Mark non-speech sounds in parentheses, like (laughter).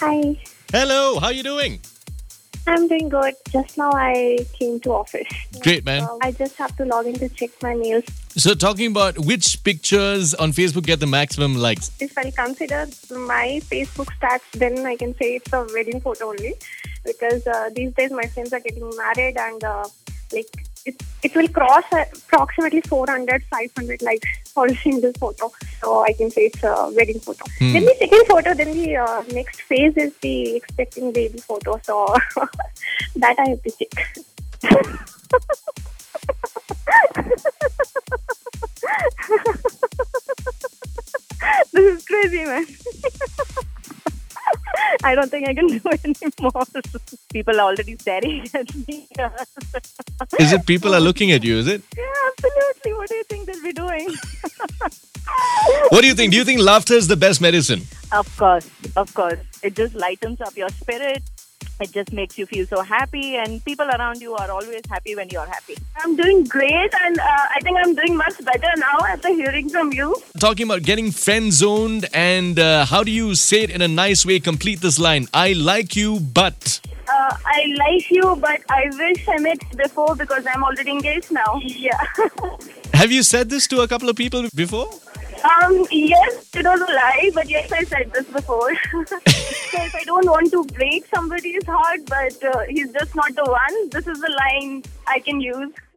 Hi. Hello, how are you doing? I'm doing good. Just now I came to office. Great, man. Uh, I just have to log in to check my mails. So, talking about which pictures on Facebook get the maximum likes. If I consider my Facebook stats, then I can say it's a wedding photo only. Because uh, these days my friends are getting married and uh, like it, it will cross approximately 400, 500 likes for a single photo. So I can say it's a wedding photo. Then the second photo, then the uh, next phase is the expecting baby photo. So (laughs) that I have to check. (laughs) this is crazy, man. (laughs) I don't think I can (laughs) do anymore. People are already staring (laughs) at me. Is it people are looking at you, is it? Yeah, absolutely. What do you think they'll be doing? (laughs) What do you think? Do you think laughter is the best medicine? of course, of course. It just lightens up your spirit. It just makes you feel so happy, and people around you are always happy when you're happy. I'm doing great, and uh, I think I'm doing much better now after hearing from you. Talking about getting friend zoned, and uh, how do you say it in a nice way? Complete this line I like you, but. Uh, I like you, but I wish I met before because I'm already engaged now. Yeah. (laughs) Have you said this to a couple of people before? Um. Yes, it was a lie, but yes, I said this before. (laughs) so if I don't want to break somebody's heart, but uh, he's just not the one, this is the line I can use.